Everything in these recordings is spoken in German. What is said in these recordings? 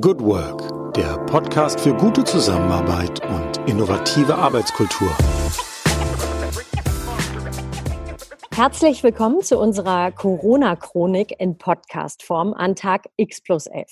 Good Work, der Podcast für gute Zusammenarbeit und innovative Arbeitskultur. Herzlich willkommen zu unserer Corona-Chronik in Podcast-Form an Tag X plus 11.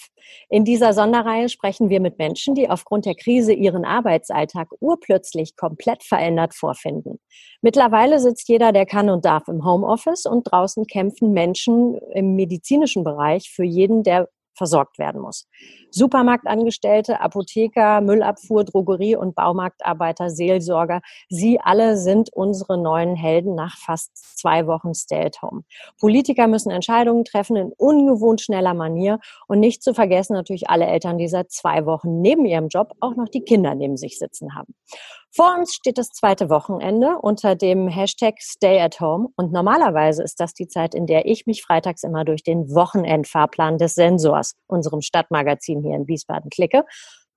In dieser Sonderreihe sprechen wir mit Menschen, die aufgrund der Krise ihren Arbeitsalltag urplötzlich komplett verändert vorfinden. Mittlerweile sitzt jeder, der kann und darf im Homeoffice und draußen kämpfen Menschen im medizinischen Bereich für jeden, der versorgt werden muss. Supermarktangestellte, Apotheker, Müllabfuhr, Drogerie und Baumarktarbeiter, Seelsorger, sie alle sind unsere neuen Helden nach fast zwei Wochen Stay-at-Home. Politiker müssen Entscheidungen treffen in ungewohnt schneller Manier und nicht zu vergessen natürlich alle Eltern, die seit zwei Wochen neben ihrem Job auch noch die Kinder neben sich sitzen haben. Vor uns steht das zweite Wochenende unter dem Hashtag Stay at Home und normalerweise ist das die Zeit, in der ich mich freitags immer durch den Wochenendfahrplan des Sensors, unserem Stadtmagazin hier in Wiesbaden, klicke.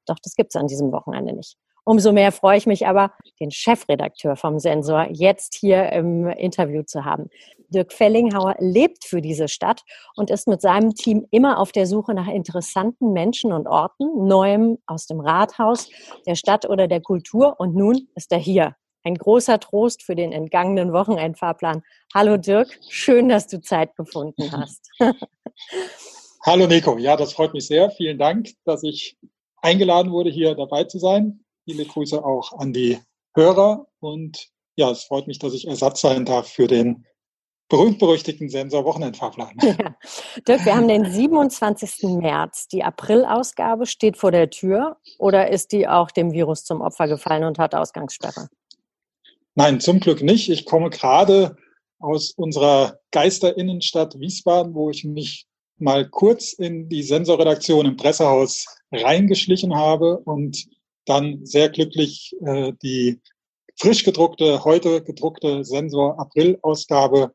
Doch das gibt's an diesem Wochenende nicht. Umso mehr freue ich mich aber, den Chefredakteur vom Sensor jetzt hier im Interview zu haben. Dirk Fellinghauer lebt für diese Stadt und ist mit seinem Team immer auf der Suche nach interessanten Menschen und Orten, Neuem aus dem Rathaus, der Stadt oder der Kultur. Und nun ist er hier. Ein großer Trost für den entgangenen Wochenendfahrplan. Hallo Dirk, schön, dass du Zeit gefunden hast. Hallo Nico, ja, das freut mich sehr. Vielen Dank, dass ich eingeladen wurde, hier dabei zu sein. Viele Grüße auch an die Hörer und ja, es freut mich, dass ich Ersatz sein darf für den berühmt-berüchtigten Sensor Wochenendfahrplan. Ja. Dirk, wir haben den 27. März. Die April-Ausgabe steht vor der Tür oder ist die auch dem Virus zum Opfer gefallen und hat Ausgangssperre? Nein, zum Glück nicht. Ich komme gerade aus unserer Geisterinnenstadt Wiesbaden, wo ich mich mal kurz in die Sensorredaktion im Pressehaus reingeschlichen habe und dann sehr glücklich äh, die frisch gedruckte, heute gedruckte Sensor April-Ausgabe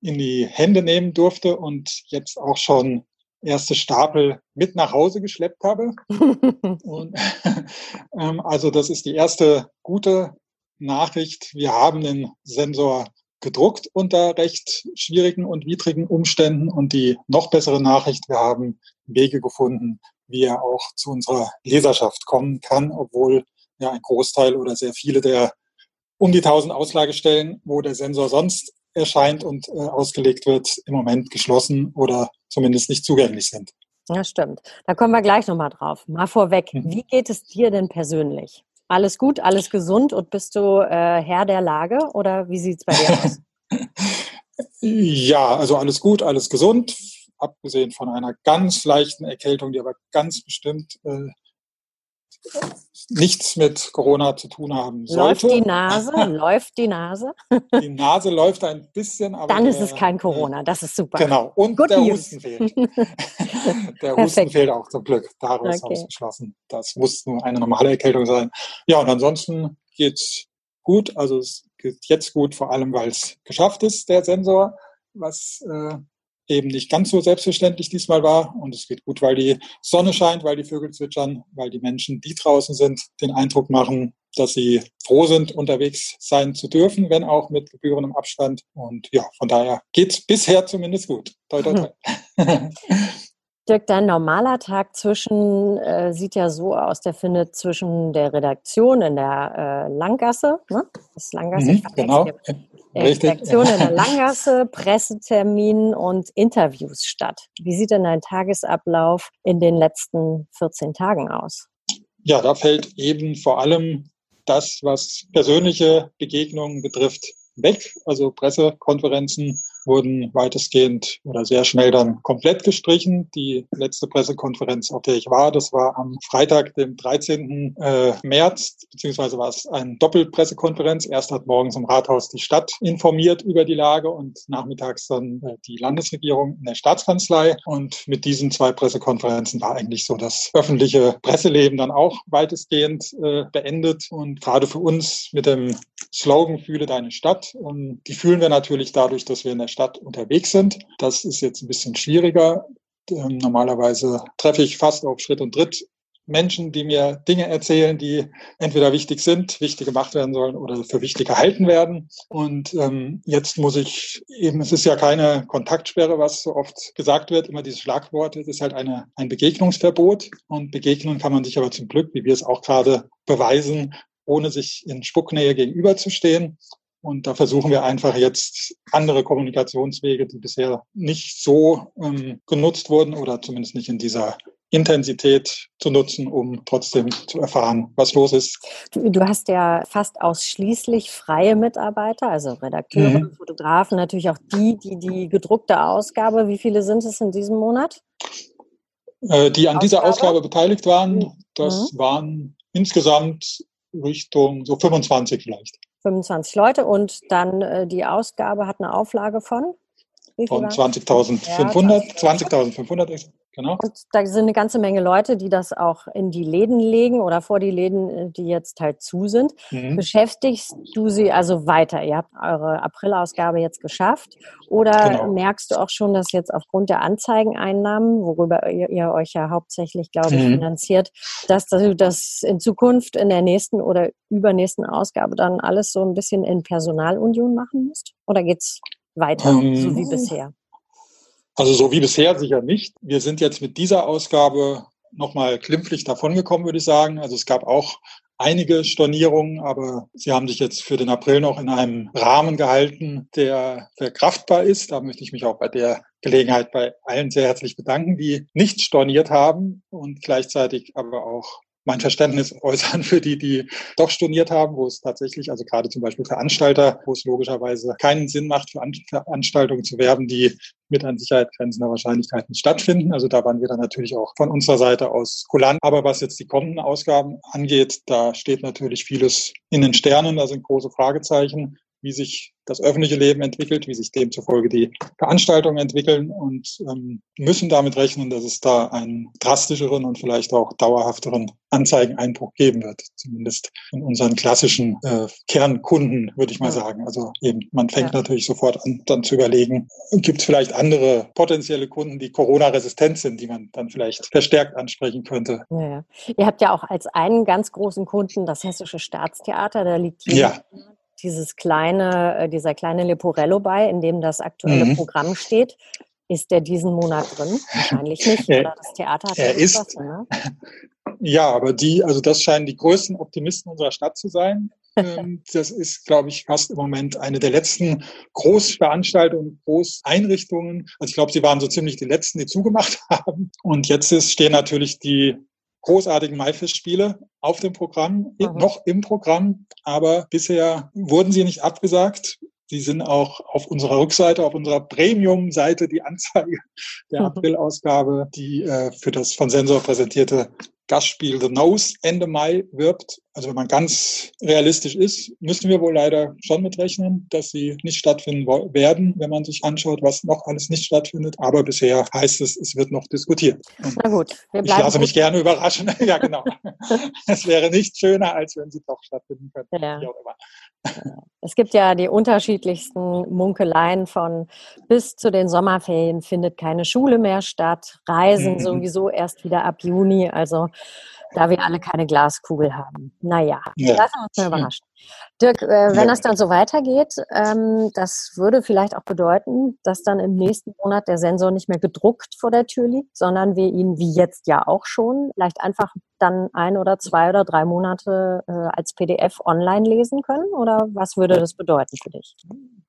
in die Hände nehmen durfte und jetzt auch schon erste Stapel mit nach Hause geschleppt habe. und, ähm, also das ist die erste gute Nachricht. Wir haben den Sensor gedruckt unter recht schwierigen und widrigen Umständen. Und die noch bessere Nachricht, wir haben Wege gefunden, wie er auch zu unserer Leserschaft kommen kann, obwohl ja ein Großteil oder sehr viele der um die 1000 Auslagestellen, wo der Sensor sonst erscheint und äh, ausgelegt wird, im Moment geschlossen oder zumindest nicht zugänglich sind. Ja, stimmt. Da kommen wir gleich nochmal drauf. Mal vorweg, mhm. wie geht es dir denn persönlich? Alles gut, alles gesund und bist du äh, Herr der Lage oder wie sieht es bei dir aus? ja, also alles gut, alles gesund abgesehen von einer ganz leichten Erkältung, die aber ganz bestimmt äh, nichts mit Corona zu tun haben sollte. Läuft die Nase? läuft die Nase? die Nase läuft ein bisschen, aber. Dann ist es kein Corona, das ist super. Genau. Und Good der News. Husten fehlt. der Husten fehlt auch zum Glück. Daraus okay. ausgeschlossen. Das muss nur eine normale Erkältung sein. Ja, und ansonsten geht's gut. Also es geht jetzt gut, vor allem weil es geschafft ist, der Sensor, was äh, eben nicht ganz so selbstverständlich diesmal war. Und es geht gut, weil die Sonne scheint, weil die Vögel zwitschern, weil die Menschen, die draußen sind, den Eindruck machen, dass sie froh sind, unterwegs sein zu dürfen, wenn auch mit gebührendem Abstand. Und ja, von daher geht es bisher zumindest gut. Toi, toi, toi. Dirk, dein normaler Tag zwischen äh, sieht ja so aus, der findet zwischen der Redaktion in der äh, Langgasse, ne? Das ist Langgasse, mhm, genau. Redaktion in der Langgasse, Pressetermin und Interviews statt. Wie sieht denn dein Tagesablauf in den letzten 14 Tagen aus? Ja, da fällt eben vor allem das, was persönliche Begegnungen betrifft, weg. Also Pressekonferenzen wurden weitestgehend oder sehr schnell dann komplett gestrichen. Die letzte Pressekonferenz, auf der ich war, das war am Freitag, dem 13. Äh, März, beziehungsweise war es eine Doppelpressekonferenz. Erst hat morgens im Rathaus die Stadt informiert über die Lage und nachmittags dann äh, die Landesregierung in der Staatskanzlei. Und mit diesen zwei Pressekonferenzen war eigentlich so das öffentliche Presseleben dann auch weitestgehend äh, beendet. Und gerade für uns mit dem Slogan Fühle deine Stadt, ähm, die fühlen wir natürlich dadurch, dass wir in der Stadt unterwegs sind. Das ist jetzt ein bisschen schwieriger. Ähm, normalerweise treffe ich fast auf Schritt und Tritt Menschen, die mir Dinge erzählen, die entweder wichtig sind, wichtig gemacht werden sollen oder für wichtig gehalten werden. Und ähm, jetzt muss ich eben, es ist ja keine Kontaktsperre, was so oft gesagt wird, immer dieses Schlagwort, es ist halt eine, ein Begegnungsverbot. Und begegnen kann man sich aber zum Glück, wie wir es auch gerade beweisen, ohne sich in Spucknähe gegenüberzustehen. Und da versuchen wir einfach jetzt andere Kommunikationswege, die bisher nicht so ähm, genutzt wurden oder zumindest nicht in dieser Intensität zu nutzen, um trotzdem zu erfahren, was los ist. Du, du hast ja fast ausschließlich freie Mitarbeiter, also Redakteure, mhm. Fotografen, natürlich auch die, die die gedruckte Ausgabe, wie viele sind es in diesem Monat? Äh, die an Ausgabe? dieser Ausgabe beteiligt waren, das mhm. waren insgesamt Richtung so 25 vielleicht. 25 Leute und dann äh, die Ausgabe hat eine Auflage von? Von 20.500, ja, 20.500 ist Genau. Und da sind eine ganze Menge Leute, die das auch in die Läden legen oder vor die Läden, äh, die jetzt halt zu sind. Mhm. Beschäftigst du sie also weiter? Ihr habt eure Aprilausgabe jetzt geschafft. Oder genau. merkst du auch schon, dass jetzt aufgrund der Anzeigeneinnahmen, worüber ihr, ihr euch ja hauptsächlich, glaube ich, mhm. finanziert, dass du das in Zukunft in der nächsten oder übernächsten Ausgabe dann alles so ein bisschen in Personalunion machen musst? Oder geht's weiter, um, so wie ähm, bisher? Also so wie bisher sicher nicht. Wir sind jetzt mit dieser Ausgabe nochmal klimpflich davongekommen, würde ich sagen. Also es gab auch einige Stornierungen, aber sie haben sich jetzt für den April noch in einem Rahmen gehalten, der verkraftbar ist. Da möchte ich mich auch bei der Gelegenheit bei allen sehr herzlich bedanken, die nicht storniert haben und gleichzeitig aber auch mein Verständnis äußern für die, die doch storniert haben, wo es tatsächlich, also gerade zum Beispiel Veranstalter, wo es logischerweise keinen Sinn macht, für Veranstaltungen zu werben, die mit an Sicherheit grenzender Wahrscheinlichkeit nicht stattfinden. Also da waren wir dann natürlich auch von unserer Seite aus kulant. Aber was jetzt die kommenden Ausgaben angeht, da steht natürlich vieles in den Sternen, da sind große Fragezeichen wie sich das öffentliche Leben entwickelt, wie sich demzufolge die Veranstaltungen entwickeln und ähm, müssen damit rechnen, dass es da einen drastischeren und vielleicht auch dauerhafteren Anzeigeneinbruch geben wird. Zumindest in unseren klassischen äh, Kernkunden, würde ich mal ja. sagen. Also eben, man fängt ja. natürlich sofort an, dann zu überlegen, gibt es vielleicht andere potenzielle Kunden, die Corona-resistent sind, die man dann vielleicht verstärkt ansprechen könnte. Ja. Ihr habt ja auch als einen ganz großen Kunden das Hessische Staatstheater, da liegt hier ja dieses kleine, äh, dieser kleine Leporello bei, in dem das aktuelle mhm. Programm steht. Ist der diesen Monat drin? Wahrscheinlich nicht, oder das Theater hat er ist, ne? Ja, aber die, also das scheinen die größten Optimisten unserer Stadt zu sein. Ähm, das ist, glaube ich, fast im Moment eine der letzten Großveranstaltungen, Großeinrichtungen. Also ich glaube, sie waren so ziemlich die letzten, die zugemacht haben. Und jetzt ist, stehen natürlich die großartigen Maifestspiele auf dem Programm, mhm. noch im Programm, aber bisher wurden sie nicht abgesagt. Sie sind auch auf unserer Rückseite, auf unserer Premium-Seite die Anzeige der mhm. April-Ausgabe, die äh, für das von Sensor präsentierte Gastspiel The Nose Ende Mai wirbt. Also wenn man ganz realistisch ist, müssen wir wohl leider schon mitrechnen, dass sie nicht stattfinden werden, wenn man sich anschaut, was noch alles nicht stattfindet. Aber bisher heißt es, es wird noch diskutiert. Na gut, wir ich lasse mich gerne überraschen. ja, genau. es wäre nicht schöner, als wenn sie doch stattfinden könnten. Ja. Es gibt ja die unterschiedlichsten Munkeleien von bis zu den Sommerferien findet keine Schule mehr statt, Reisen mhm. sowieso erst wieder ab Juni. Also da wir alle keine Glaskugel haben. Naja, ja. lassen wir uns mal überraschen. Dirk, äh, wenn ja. das dann so weitergeht, ähm, das würde vielleicht auch bedeuten, dass dann im nächsten Monat der Sensor nicht mehr gedruckt vor der Tür liegt, sondern wir ihn wie jetzt ja auch schon vielleicht einfach dann ein oder zwei oder drei Monate äh, als PDF online lesen können? Oder was würde das bedeuten für dich?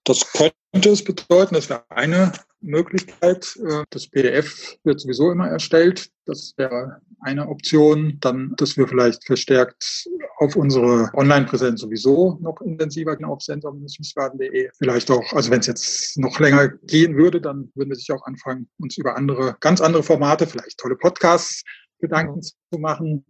Das könnte es bedeuten, das wäre eine Möglichkeit. Äh, das PDF wird sowieso immer erstellt. Das wäre eine Option. Dann, dass wir vielleicht verstärkt auf unsere Online-Präsenz sowieso noch intensiver gehen auf sensor-wiesbaden.de. Vielleicht auch, also wenn es jetzt noch länger gehen würde, dann würden wir sich auch anfangen, uns über andere, ganz andere Formate, vielleicht tolle Podcasts Gedanken zu machen,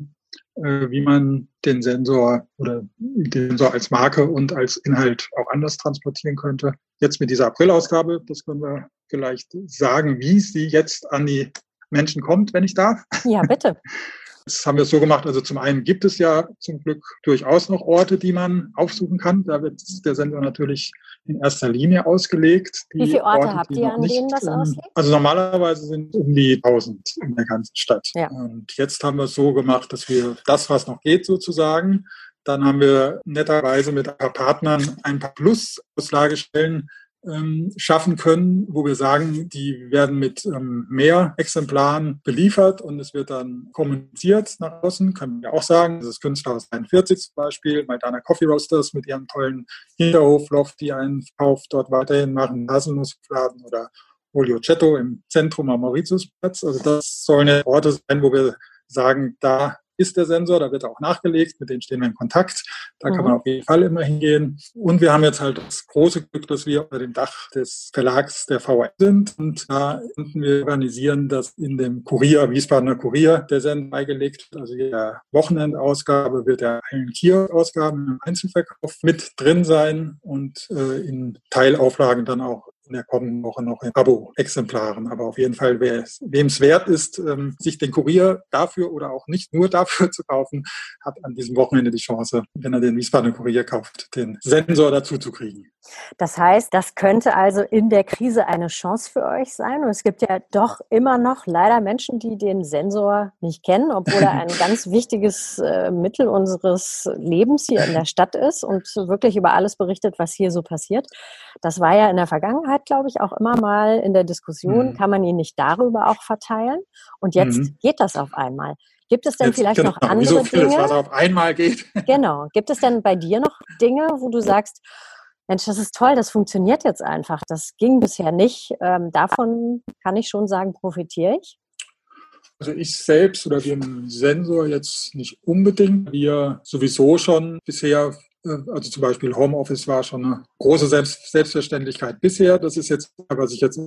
wie man den Sensor oder den Sensor als Marke und als Inhalt auch anders transportieren könnte. Jetzt mit dieser April-Ausgabe, das können wir vielleicht sagen, wie sie jetzt an die Menschen kommt, wenn ich darf. Ja, bitte. Das haben wir so gemacht. Also zum einen gibt es ja zum Glück durchaus noch Orte, die man aufsuchen kann. Da wird der Sensor natürlich in erster Linie ausgelegt. Wie viele Orte, Orte habt ihr, an nicht, denen das ausliegt? Also normalerweise sind um die 1000 in der ganzen Stadt. Ja. Und jetzt haben wir es so gemacht, dass wir das, was noch geht sozusagen, dann haben wir netterweise mit ein paar Partnern ein paar Plus-Auslagestellen ähm, schaffen können, wo wir sagen, die werden mit ähm, mehr Exemplaren beliefert und es wird dann kommuniziert nach außen, können wir auch sagen. Das ist Künstlerhaus 41 zum Beispiel, Maidana Coffee Roasters mit ihrem tollen Hinterhofloft, die einen Verkauf dort weiterhin machen, Haselnussfladen oder Oliocetto im Zentrum am Mauritiusplatz. Also das sollen ja Orte sein, wo wir sagen, da ist der Sensor, da wird er auch nachgelegt, mit denen stehen wir in Kontakt. Da mhm. kann man auf jeden Fall immer hingehen. Und wir haben jetzt halt das große Glück, dass wir unter dem Dach des Verlags der VN sind und da könnten wir organisieren, dass in dem Kurier, Wiesbadener Kurier, der Sender beigelegt wird. Also in der Wochenendausgabe wird der allen Kiosk-Ausgaben im Einzelverkauf mit drin sein und äh, in Teilauflagen dann auch in der kommenden Woche noch in Abo-Exemplaren. Aber auf jeden Fall, wem es wert ist, ähm, sich den Kurier dafür oder auch nicht nur dafür zu kaufen, hat an diesem Wochenende die Chance, wenn er den Wiesbadener Kurier kauft, den Sensor dazu zu kriegen. Das heißt, das könnte also in der Krise eine Chance für euch sein. Und es gibt ja doch immer noch leider Menschen, die den Sensor nicht kennen, obwohl er ein ganz wichtiges äh, Mittel unseres Lebens hier in der Stadt ist und wirklich über alles berichtet, was hier so passiert. Das war ja in der Vergangenheit, glaube ich, auch immer mal in der Diskussion, mhm. kann man ihn nicht darüber auch verteilen? Und jetzt mhm. geht das auf einmal. Gibt es denn jetzt, vielleicht genau, noch andere so Dinge? was auf einmal geht. Genau. Gibt es denn bei dir noch Dinge, wo du sagst, Mensch, das ist toll, das funktioniert jetzt einfach. Das ging bisher nicht. Ähm, davon kann ich schon sagen, profitiere ich. Also ich selbst oder wir im Sensor jetzt nicht unbedingt. Wir sowieso schon bisher, also zum Beispiel Homeoffice war schon eine große Selbst Selbstverständlichkeit bisher. Das ist jetzt, was ich jetzt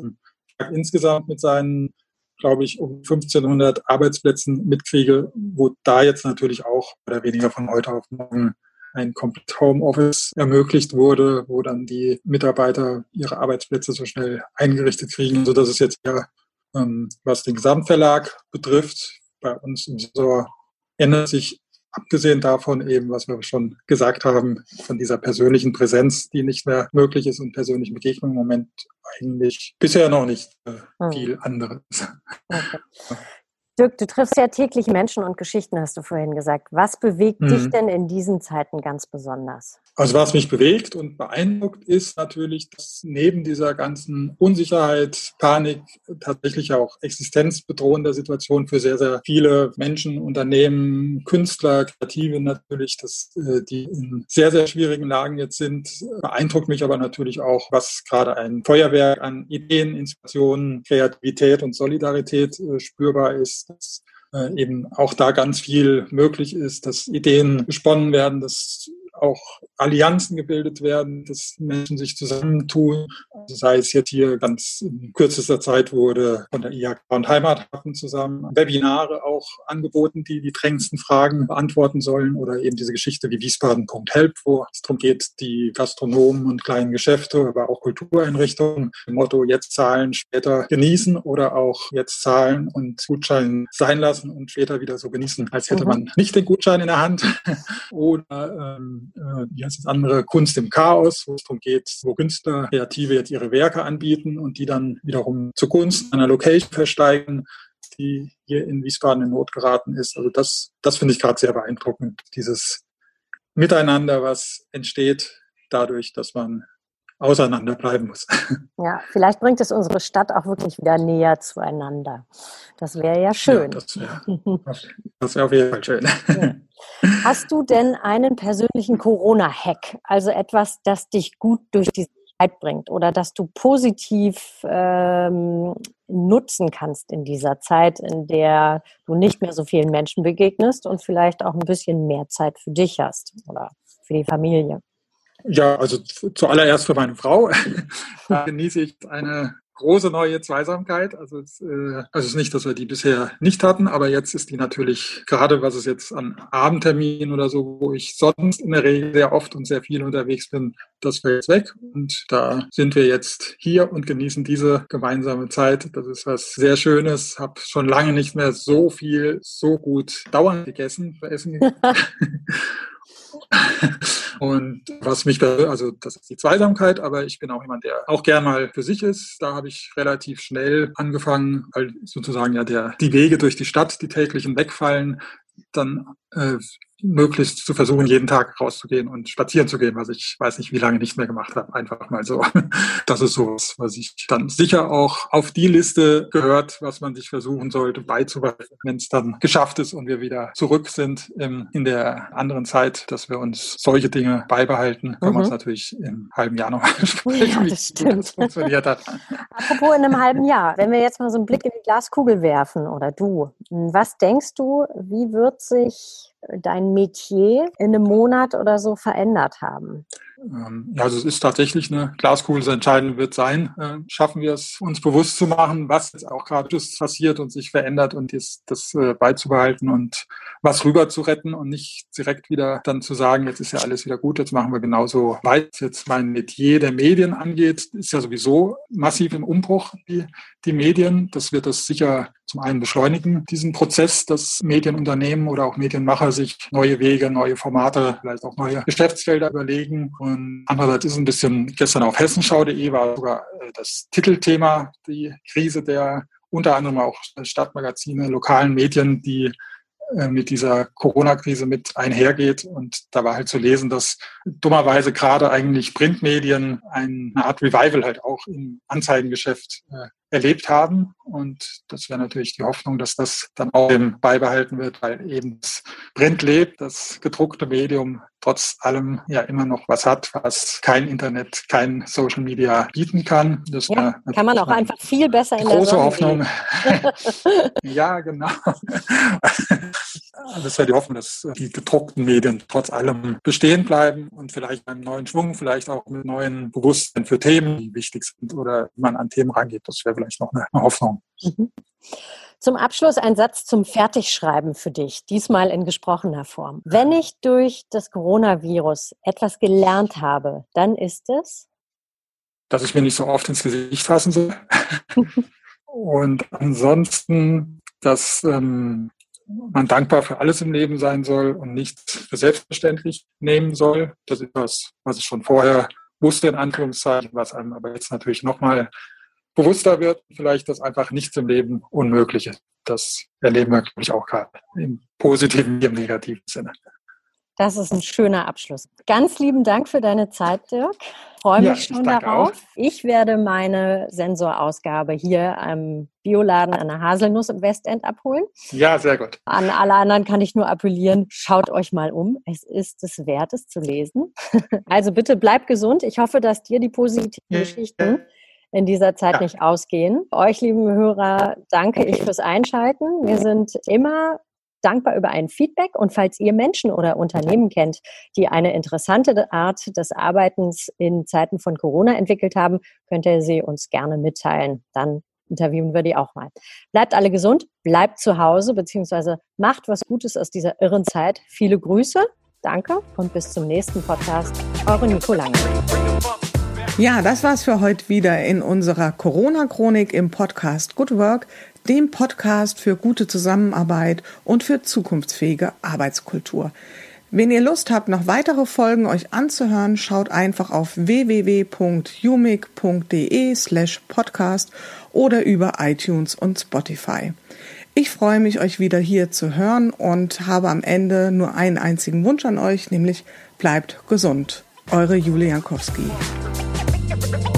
insgesamt mit seinen, glaube ich, um 1500 Arbeitsplätzen mitkriege, wo da jetzt natürlich auch oder weniger von heute auf morgen ein komplett Homeoffice ermöglicht wurde, wo dann die Mitarbeiter ihre Arbeitsplätze so schnell eingerichtet kriegen, so dass es jetzt ja, ähm, was den Gesamtverlag betrifft, bei uns im Sensor ändert sich abgesehen davon eben, was wir schon gesagt haben, von dieser persönlichen Präsenz, die nicht mehr möglich ist und persönlichen Begegnungen im Moment eigentlich bisher noch nicht äh, hm. viel anderes. Okay. Dirk, du triffst ja täglich Menschen und Geschichten, hast du vorhin gesagt. Was bewegt mhm. dich denn in diesen Zeiten ganz besonders? Also was mich bewegt und beeindruckt ist natürlich, dass neben dieser ganzen Unsicherheit, Panik, tatsächlich auch existenzbedrohender Situation für sehr, sehr viele Menschen, Unternehmen, Künstler, Kreative natürlich, dass äh, die in sehr, sehr schwierigen Lagen jetzt sind. Beeindruckt mich aber natürlich auch, was gerade ein Feuerwerk an Ideen, Inspirationen, Kreativität und Solidarität äh, spürbar ist dass äh, eben auch da ganz viel möglich ist, dass Ideen gesponnen werden, dass auch Allianzen gebildet werden, dass Menschen sich zusammentun. Also sei es jetzt hier ganz in kürzester Zeit wurde von der IHK und Heimathafen zusammen Webinare auch angeboten, die die drängendsten Fragen beantworten sollen oder eben diese Geschichte wie Wiesbaden.help, wo es darum geht, die Gastronomen und kleinen Geschäfte, aber auch Kultureinrichtungen, im Motto jetzt zahlen, später genießen oder auch jetzt zahlen und Gutschein sein lassen und später wieder so genießen, als hätte mhm. man nicht den Gutschein in der Hand oder ähm, äh, wie heißt das andere, Kunst im Chaos, wo es darum geht, wo Künstler, Kreative jetzt ihre Werke anbieten und die dann wiederum zur Kunst einer Location versteigen, die hier in Wiesbaden in Not geraten ist. Also das, das finde ich gerade sehr beeindruckend, dieses Miteinander, was entsteht dadurch, dass man auseinanderbleiben muss. Ja, vielleicht bringt es unsere Stadt auch wirklich wieder näher zueinander. Das wäre ja schön. Ja, das wäre wär auf jeden Fall schön. Ja. Hast du denn einen persönlichen Corona-Hack, also etwas, das dich gut durch die Zeit bringt oder das du positiv ähm, nutzen kannst in dieser Zeit, in der du nicht mehr so vielen Menschen begegnest und vielleicht auch ein bisschen mehr Zeit für dich hast oder für die Familie? Ja, also zuallererst für meine Frau. genieße ich eine große neue Zweisamkeit. Also es, äh, also es ist nicht, dass wir die bisher nicht hatten, aber jetzt ist die natürlich, gerade was es jetzt an Abendterminen oder so, wo ich sonst in der Regel sehr oft und sehr viel unterwegs bin, das fällt jetzt weg. Und da sind wir jetzt hier und genießen diese gemeinsame Zeit. Das ist was sehr Schönes. Hab schon lange nicht mehr so viel, so gut dauernd gegessen, essen. Und was mich, also das ist die Zweisamkeit, aber ich bin auch jemand, der auch gern mal für sich ist. Da habe ich relativ schnell angefangen, weil sozusagen ja der, die Wege durch die Stadt, die täglichen wegfallen, dann äh, möglichst zu versuchen, jeden Tag rauszugehen und spazieren zu gehen, was ich weiß nicht, wie lange nicht mehr gemacht habe. Einfach mal so. Das ist sowas, was ich dann sicher auch auf die Liste gehört, was man sich versuchen sollte beizubehalten, wenn es dann geschafft ist und wir wieder zurück sind im, in der anderen Zeit, dass wir uns solche Dinge beibehalten. Können mhm. wir uns natürlich im halben Jahr nochmal sprechen, ja, das stimmt. das funktioniert hat. Apropos in einem halben Jahr, wenn wir jetzt mal so einen Blick in die Glaskugel werfen oder du, was denkst du, wie wird sich dein Metier in einem Monat oder so verändert haben? Ähm, ja, also es ist tatsächlich eine Glaskugel. Das Entscheidende wird sein, äh, schaffen wir es, uns bewusst zu machen, was jetzt auch gerade passiert und sich verändert und das, das äh, beizubehalten und was rüber zu retten und nicht direkt wieder dann zu sagen, jetzt ist ja alles wieder gut, jetzt machen wir genauso weit. Jetzt mein Metier der Medien angeht, ist ja sowieso massiv im Umbruch, die, die Medien. Das wird das sicher zum einen beschleunigen, diesen Prozess, dass Medienunternehmen oder auch Medienmacher sich neue Wege, neue Formate, vielleicht auch neue Geschäftsfelder überlegen. Und andererseits ist ein bisschen, gestern auf hessenschau.de war sogar äh, das Titelthema, die Krise der unter anderem auch Stadtmagazine, lokalen Medien, die äh, mit dieser Corona-Krise mit einhergeht. Und da war halt zu lesen, dass dummerweise gerade eigentlich Printmedien eine Art Revival halt auch im Anzeigengeschäft äh, erlebt haben. Und das wäre natürlich die Hoffnung, dass das dann auch beibehalten wird, weil eben das Print lebt, das gedruckte Medium trotz allem ja immer noch was hat, was kein Internet, kein Social Media bieten kann. Das ja, kann man auch einfach viel besser in große der Hoffnung. ja, genau. das wäre die Hoffnung, dass die gedruckten Medien trotz allem bestehen bleiben und vielleicht einen neuen Schwung, vielleicht auch mit neuen Bewusstsein für Themen, die wichtig sind oder wie man an Themen rangeht. Das wäre vielleicht noch eine Hoffnung. Mhm. Zum Abschluss ein Satz zum Fertigschreiben für dich, diesmal in gesprochener Form. Wenn ich durch das Coronavirus etwas gelernt habe, dann ist es? Dass ich mir nicht so oft ins Gesicht fassen soll. Und ansonsten, dass ähm, man dankbar für alles im Leben sein soll und nichts für selbstverständlich nehmen soll. Das ist was, was ich schon vorher wusste, in Anführungszeichen, was einem aber jetzt natürlich nochmal bewusster wird, vielleicht, dass einfach nichts im Leben unmöglich ist. Das erleben wir, glaube ich, auch gerade im positiven wie im negativen Sinne. Das ist ein schöner Abschluss. Ganz lieben Dank für deine Zeit, Dirk. Freue mich ja, schon darauf. Auch. Ich werde meine Sensorausgabe hier am Bioladen an der Haselnuss im Westend abholen. Ja, sehr gut. An alle anderen kann ich nur appellieren, schaut euch mal um. Es ist es wert, es zu lesen. Also bitte bleibt gesund. Ich hoffe, dass dir die positiven Geschichten in dieser Zeit ja. nicht ausgehen. Euch, lieben Hörer, danke ich fürs Einschalten. Wir sind immer dankbar über ein Feedback und falls ihr Menschen oder Unternehmen kennt, die eine interessante Art des Arbeitens in Zeiten von Corona entwickelt haben, könnt ihr sie uns gerne mitteilen. Dann interviewen wir die auch mal. Bleibt alle gesund, bleibt zu Hause, beziehungsweise macht was Gutes aus dieser irren Zeit. Viele Grüße, danke und bis zum nächsten Podcast. Eure Nico Lange. Ja, das war's für heute wieder in unserer Corona-Chronik im Podcast Good Work, dem Podcast für gute Zusammenarbeit und für zukunftsfähige Arbeitskultur. Wenn ihr Lust habt, noch weitere Folgen euch anzuhören, schaut einfach auf www.umic.de slash podcast oder über iTunes und Spotify. Ich freue mich, euch wieder hier zu hören und habe am Ende nur einen einzigen Wunsch an euch, nämlich bleibt gesund. Eure Julia Jankowski. Thank you.